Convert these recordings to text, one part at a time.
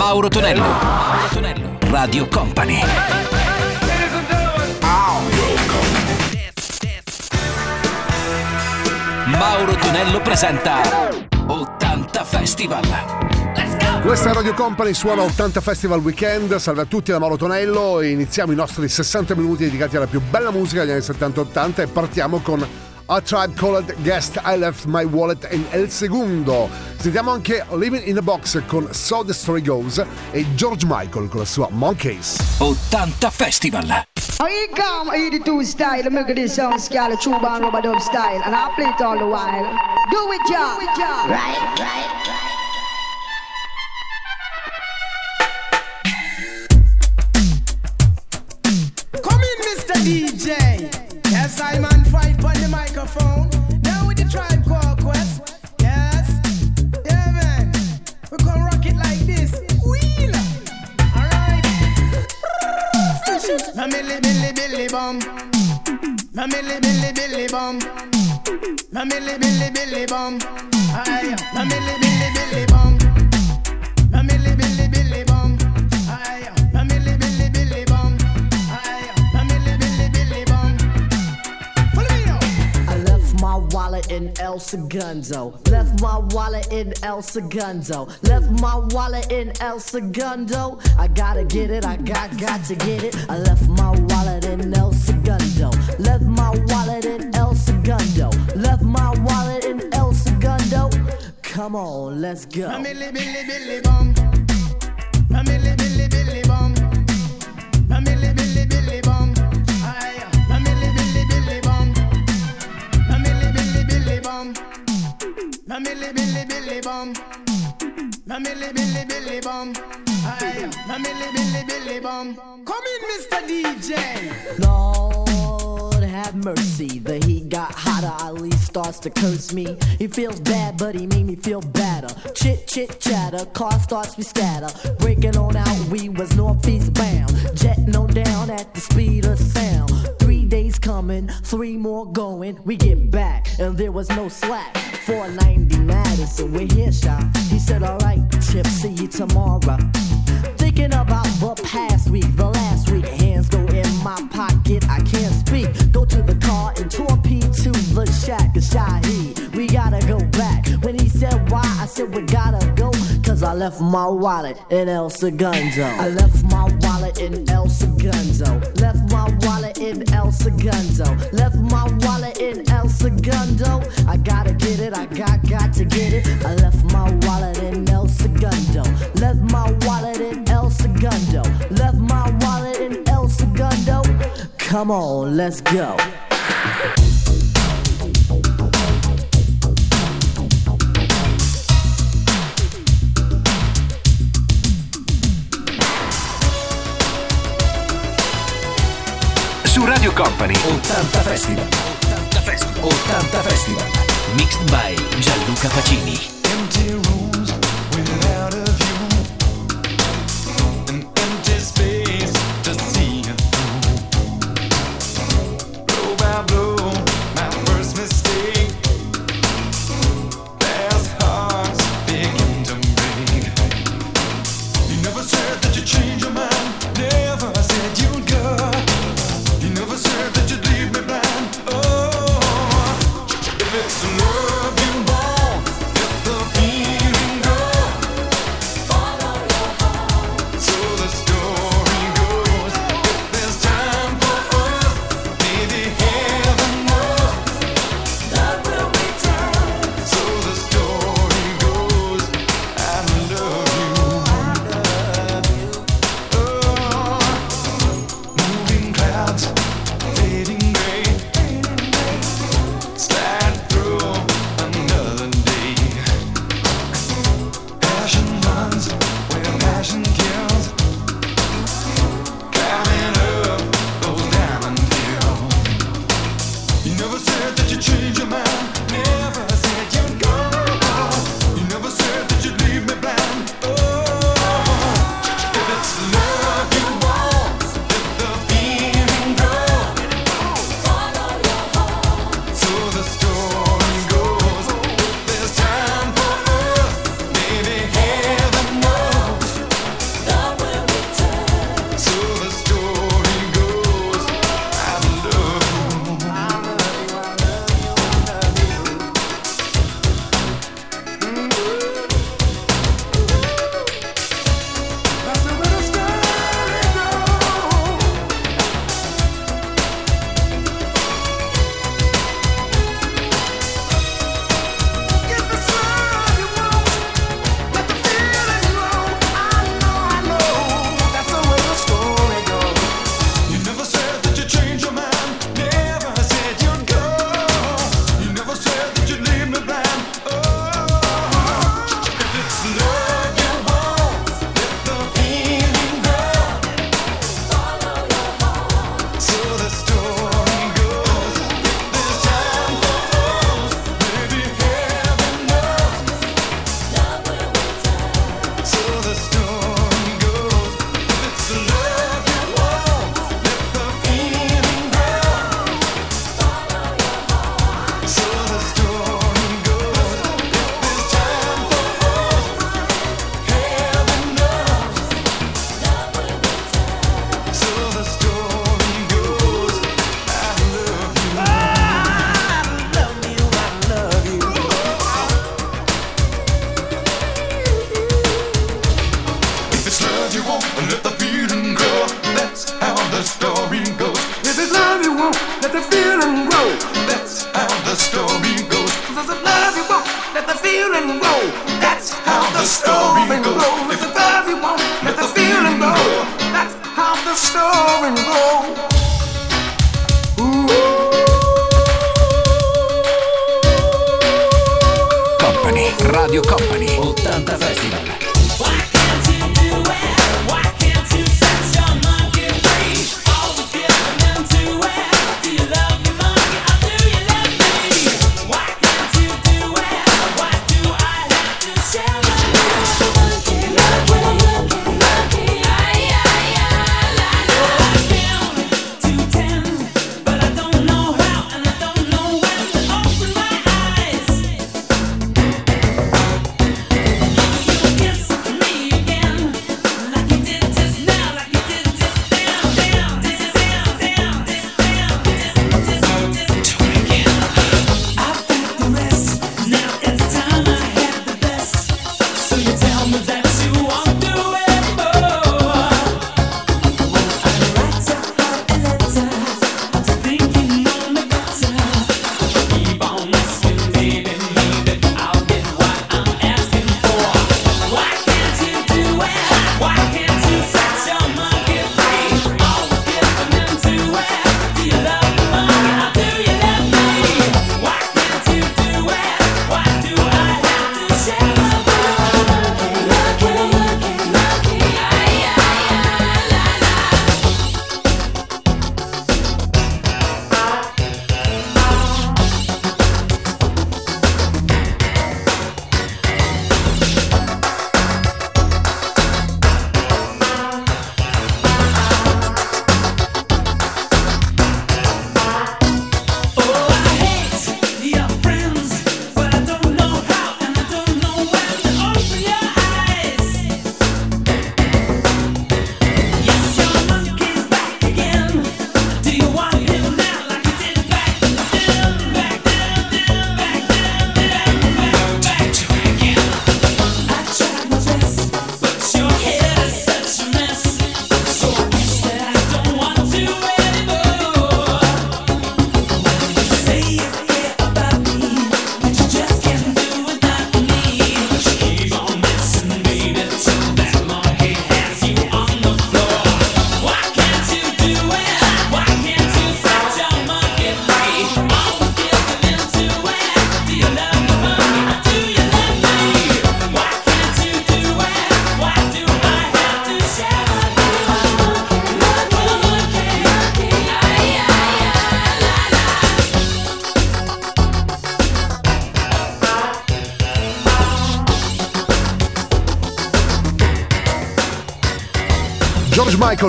Mauro Tonello. Mauro Tonello. Radio Company. Mauro Tonello presenta 80 Festival. Questa è Radio Company suona 80 Festival Weekend. Salve a tutti da Mauro Tonello iniziamo i nostri 60 minuti dedicati alla più bella musica degli anni 70-80 e partiamo con A Tribe Called Guest I Left My Wallet in El Segundo. Sentiamo anche Living in a Box con So The Story Goes e George Michael con la sua Monkeys. 80 Festival. I come 82 style, make this song scale, true band rubber dub style, and I play it all the while. Do it, ja. Right, right, right. Microphone. Now with the tribe called Quest. Yes. Yeah, man. We're gonna rock it like this. Wheel. Alright. Milli billy billy bum. Milli billy billy bum. Milli billy billy bum. Milli billy billy bum. Wallet in El Segundo. Left my wallet in El Segundo. Left my wallet in El Segundo. I gotta get it, I got got to get it. I left my wallet in El Segundo. Left my wallet in El Segundo. Left my wallet in El Segundo. Come on, let's go. Billy billy bum. Billy billy bum. Billy billy bum. Billy billy bum. Come in, Mr. DJ. Lord have mercy. The heat got hotter, Ali starts to curse me. He feels bad, but he made me feel better. Chit chit chatter, car starts we scatter. Breaking on out, we was northeast bound. Jetting on down at the speed of sound. Three coming, three more going. We get back, and there was no slack. 490 Madison, we're here, shot. He said, Alright, Chip, see you tomorrow. Thinking about the past week, the last week. Hands go in my pocket, I can't speak. Go to the car and torpedo to the shack Shaheed. We gotta go back. When he said why, I said we gotta go. Cause I left my wallet in El Segundo. I left my wallet in El Segundo. Left my wallet in El Segundo. Left my wallet in El Segundo. I gotta get it, I got got to get it. I left my wallet in El Segundo. Left my wallet in El Segundo. Left my wallet in El Segundo. Come on, let's go. Radio Company 80 Festival. 80 Festival. 80 Festival. Mixed by Gianluca Pacini. Empty rooms without a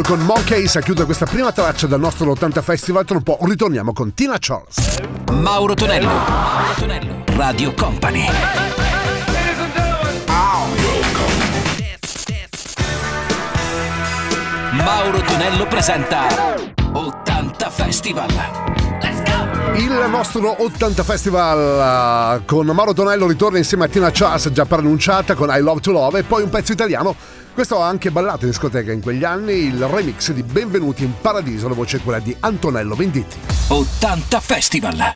People con Monkeys a chiudere questa prima traccia del nostro 80 Festival. Tra un po' ritorniamo con Tina Charles. Mauro Tonello, Mauro Tonello, Radio Company. Mauro Tonello presenta 80 Festival. Il nostro 80 Festival eh, con Mauro Tonello ritorna insieme a Tina Charles, già preannunciata con I Love to Love e poi un pezzo italiano. Questo ha anche ballato in discoteca in quegli anni, il remix di Benvenuti in Paradiso, la voce è quella di Antonello Venditti. 80 Festival!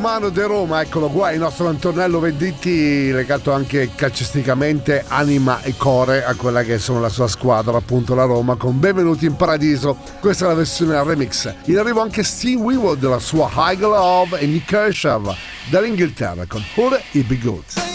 Romano de Roma, eccolo qua, il nostro Antonello Venditti legato anche calcisticamente anima e core a quella che sono la sua squadra, appunto la Roma, con Benvenuti in Paradiso. Questa è la versione remix. In arrivo anche Steve Weaver della sua High Love e Nick Kershaw dall'Inghilterra con Pure e Be Good.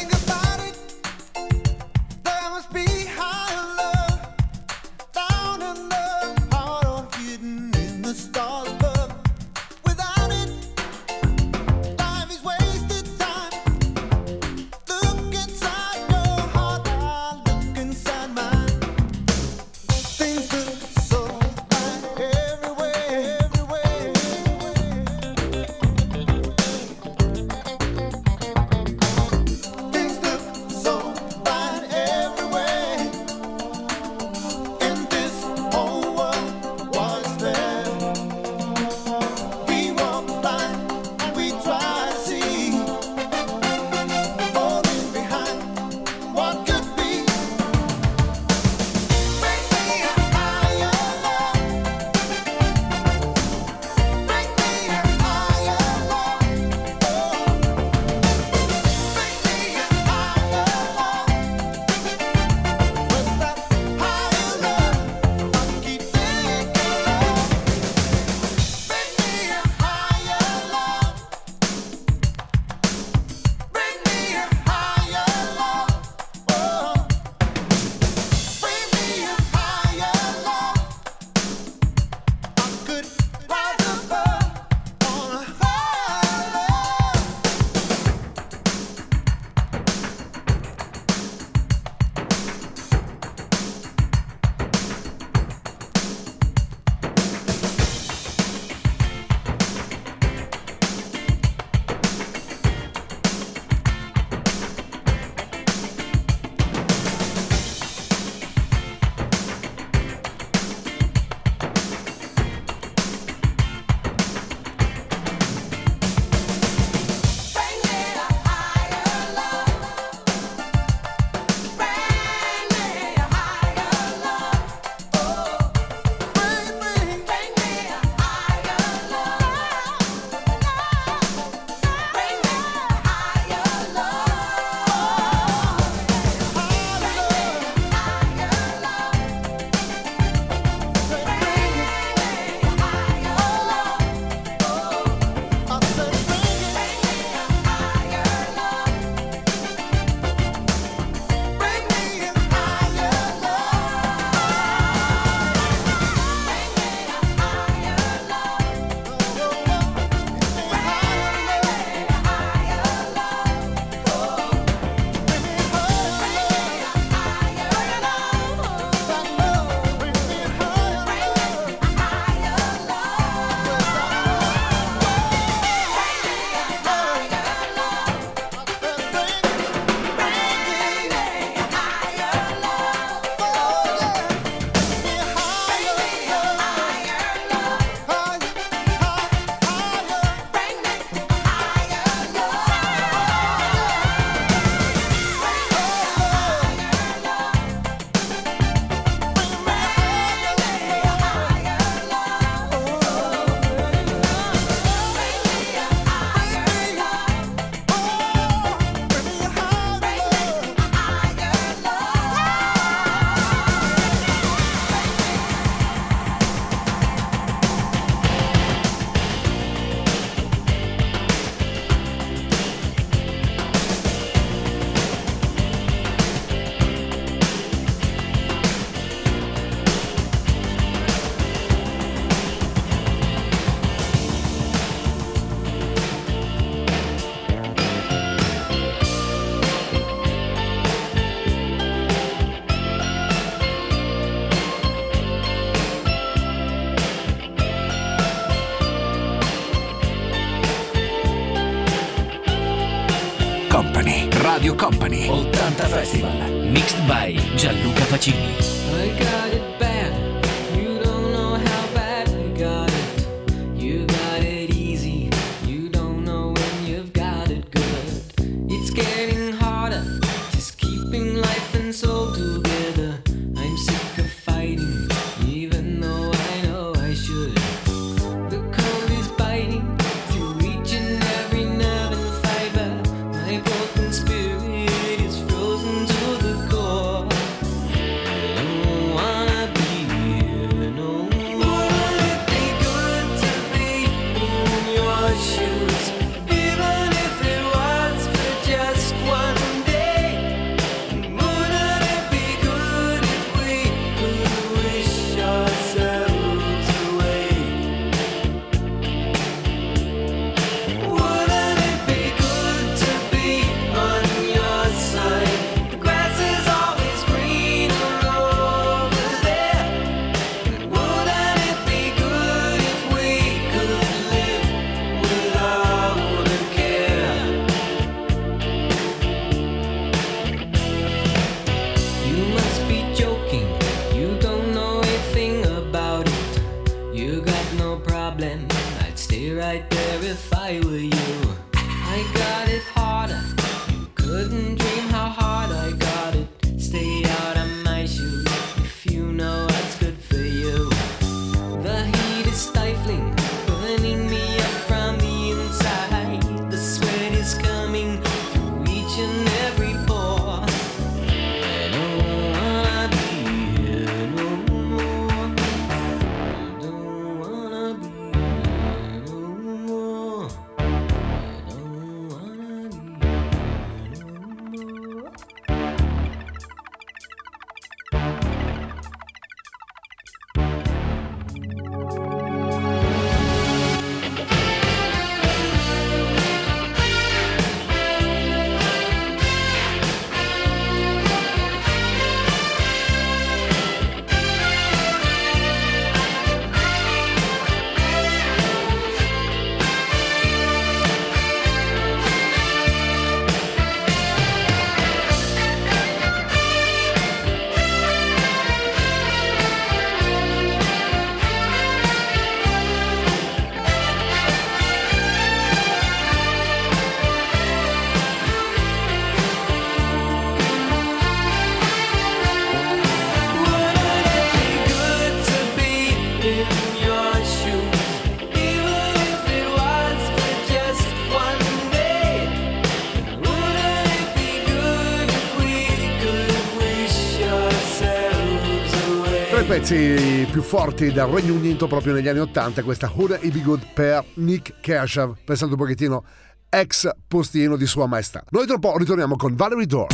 dei pezzi più forti del Regno Unito proprio negli anni Ottanta, questa Huda It Be Good per Nick Kershaw, pensando un pochettino ex postino di Sua Maestà. Noi tra un po' ritorniamo con Valerie Door.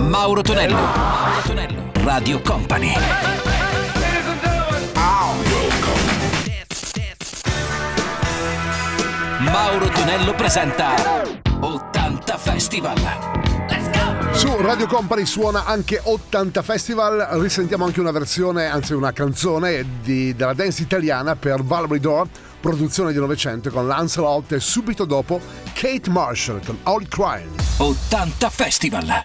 Mauro Tonello, Mauro Tonello, Radio Company. Mauro Tonello presenta 80 Festival. Su Radio Company suona anche 80 Festival, risentiamo anche una versione, anzi una canzone di, della dance italiana per Valerie Door, produzione di Novecento con Lancelot e subito dopo Kate Marshall con All Crying. 80 Festival!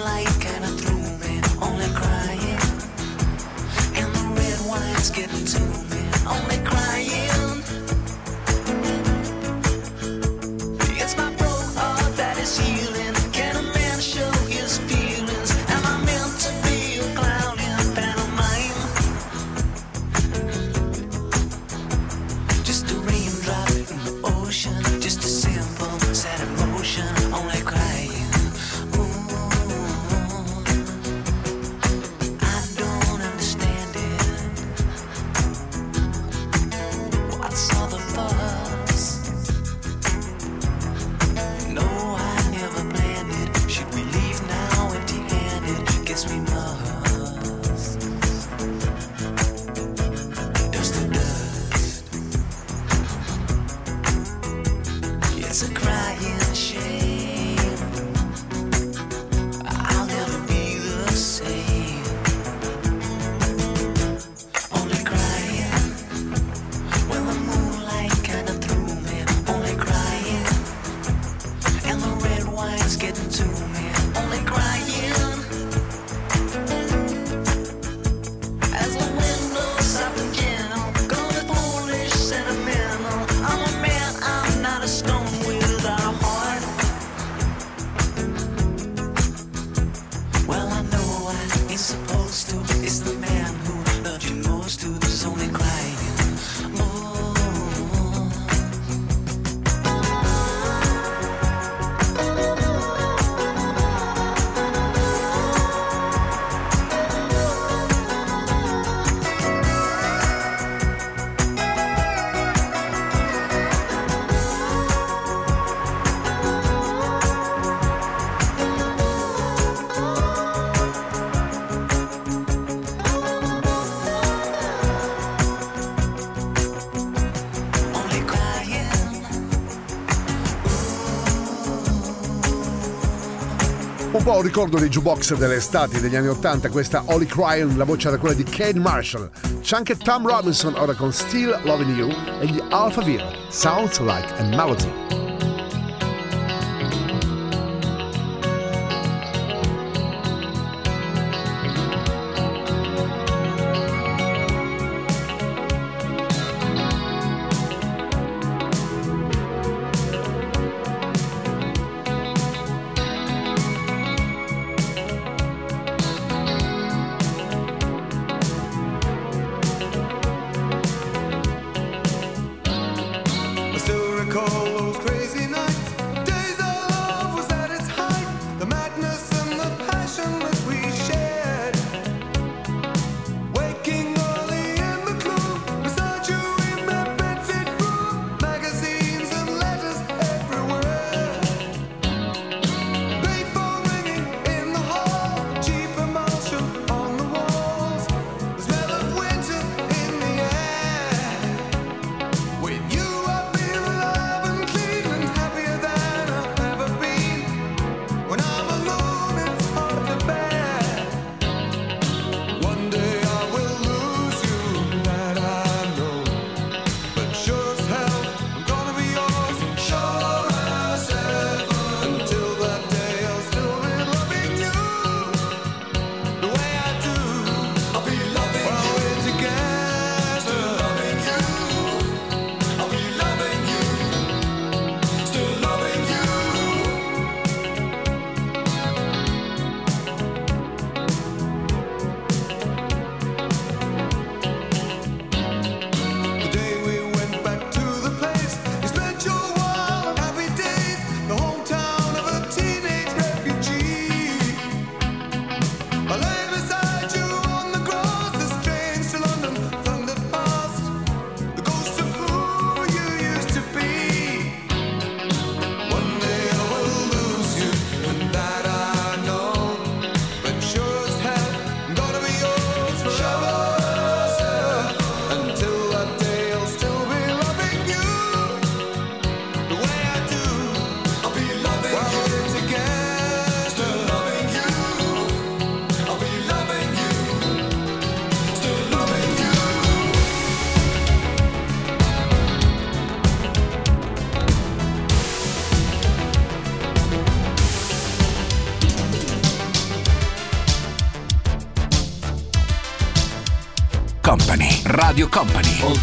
moonlight kinda threw me, only crying. And the red wine's getting to me. un ricordo dei jukebox dell'estate degli anni 80, questa Holly Cryon, la voce era quella di Kane Marshall. C'è anche Tom Robinson ora con Still Loving You e gli Alphaville, Sounds Like a Melody. recall those crazy nights.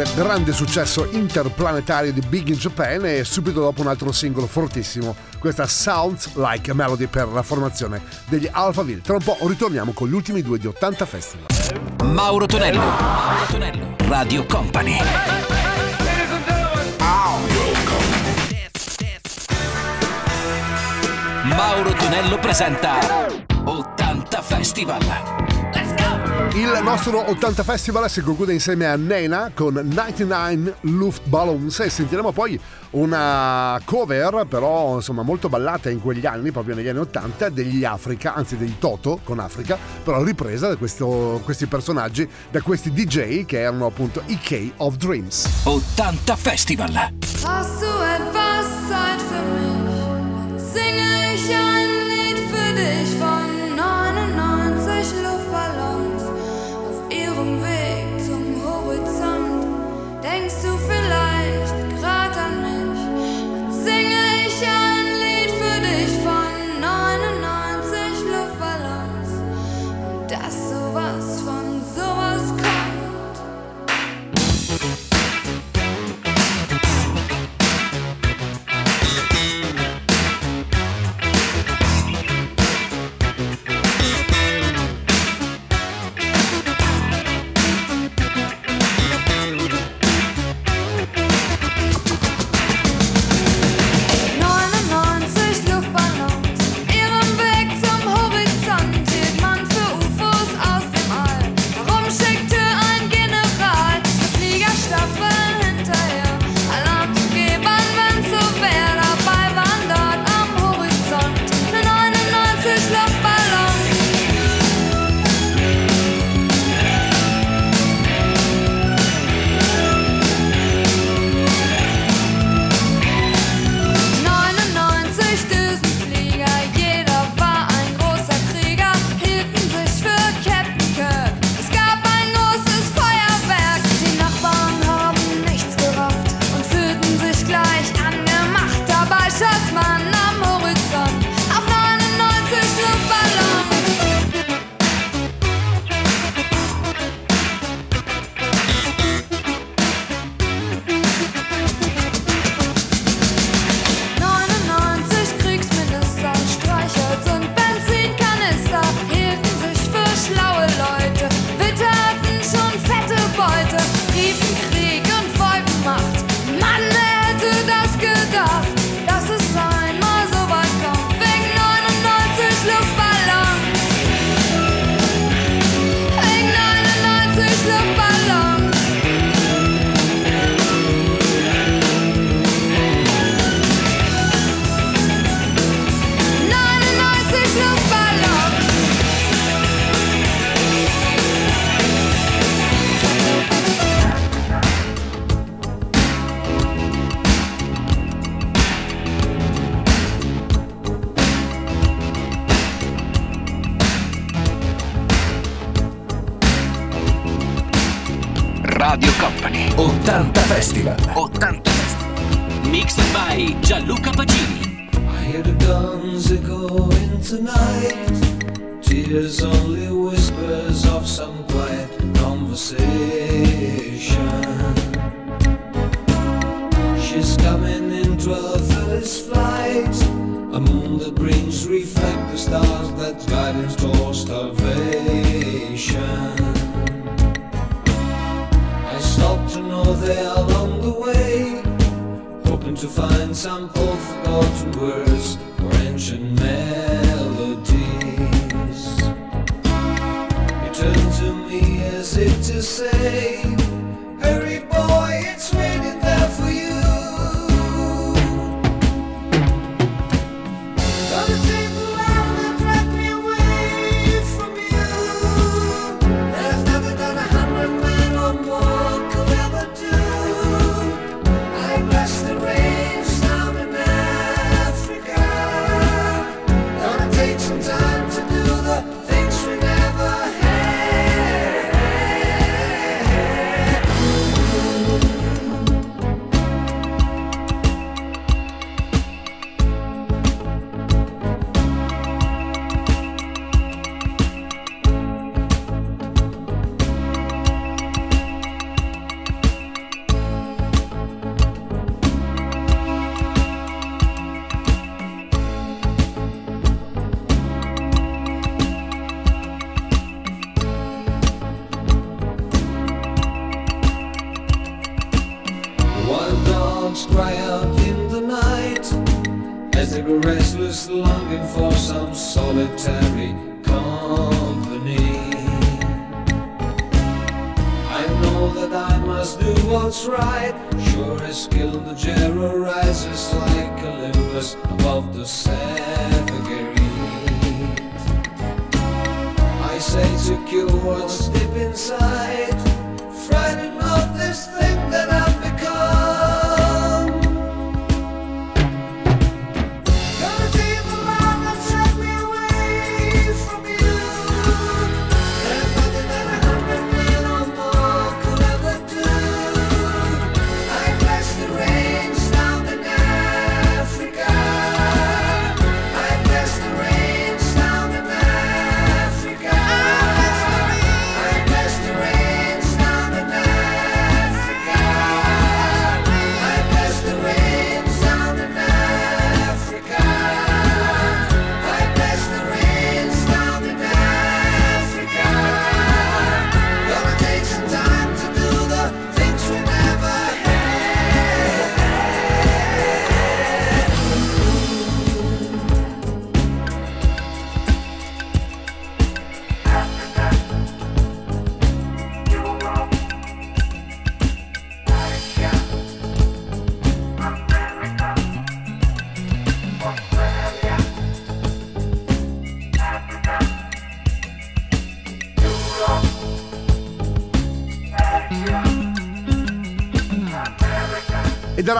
al grande successo interplanetario di Big in Japan e subito dopo un altro singolo fortissimo, questa Sounds Like a Melody per la formazione degli Alphaville. Tra un po' ritorniamo con gli ultimi due di 80 Festival. Mauro Tonello, Mauro Tonello, Radio Company. Mauro Tonello presenta 80 Festival. Il nostro 80 Festival si conclude insieme a Nena con 99 Luftballons e sentiremo poi una cover però insomma molto ballata in quegli anni, proprio negli anni 80, degli Africa, anzi dei Toto con Africa, però ripresa da questo, questi personaggi, da questi DJ che erano appunto i K of Dreams. 80 Festival! Hast du etwas Zeit für mich? Singe ich ein Lied für dich?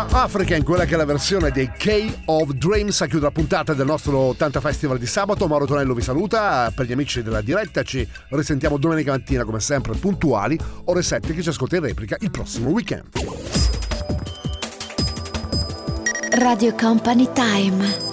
era in quella che è la versione dei K of Dreams a chiudere la puntata del nostro 80 Festival di sabato. Mauro Tonello vi saluta, per gli amici della diretta ci risentiamo domenica mattina come sempre puntuali, ore 7 che ci ascolta in replica il prossimo weekend. Radio Company Time